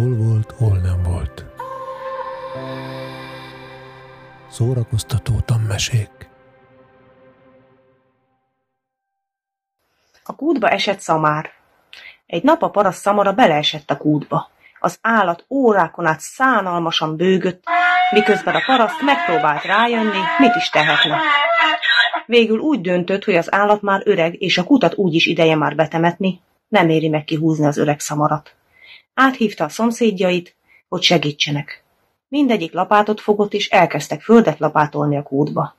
hol volt, hol nem volt. Szórakoztató tanmesék. A kútba esett szamár. Egy nap a paraszt szamara beleesett a kútba. Az állat órákon át szánalmasan bőgött, miközben a paraszt megpróbált rájönni, mit is tehetne. Végül úgy döntött, hogy az állat már öreg, és a kutat úgyis ideje már betemetni, nem éri meg kihúzni az öreg szamarat. Áthívta a szomszédjait, hogy segítsenek. Mindegyik lapátot fogott, és elkezdtek földet lapátolni a kútba.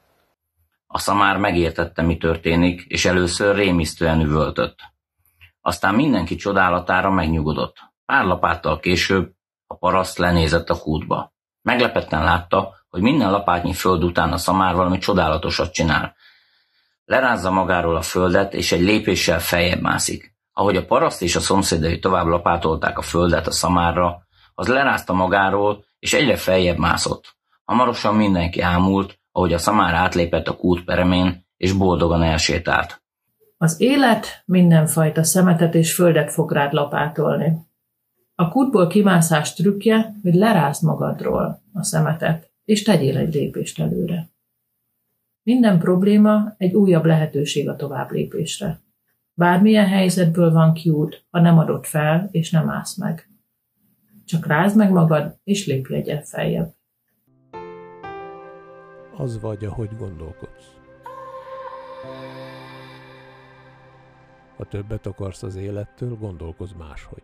A szamár megértette, mi történik, és először rémisztően üvöltött. Aztán mindenki csodálatára megnyugodott. Pár lapáttal később a paraszt lenézett a kútba. Meglepetten látta, hogy minden lapátnyi föld után a szamár valami csodálatosat csinál. Lerázza magáról a földet, és egy lépéssel feljebb mászik. Ahogy a paraszt és a szomszédai tovább lapátolták a földet a szamárra, az lerázta magáról, és egyre feljebb mászott. Hamarosan mindenki ámult, ahogy a szamár átlépett a kút peremén, és boldogan elsétált. Az élet mindenfajta szemetet és földet fog rád lapátolni. A kútból kimászás trükkje, hogy lerázd magadról a szemetet, és tegyél egy lépést előre. Minden probléma egy újabb lehetőség a tovább lépésre. Bármilyen helyzetből van kiút, ha nem adod fel, és nem állsz meg. Csak rázd meg magad, és lépj egyet feljebb. Az vagy, ahogy gondolkodsz. Ha többet akarsz az élettől, gondolkozz máshogy.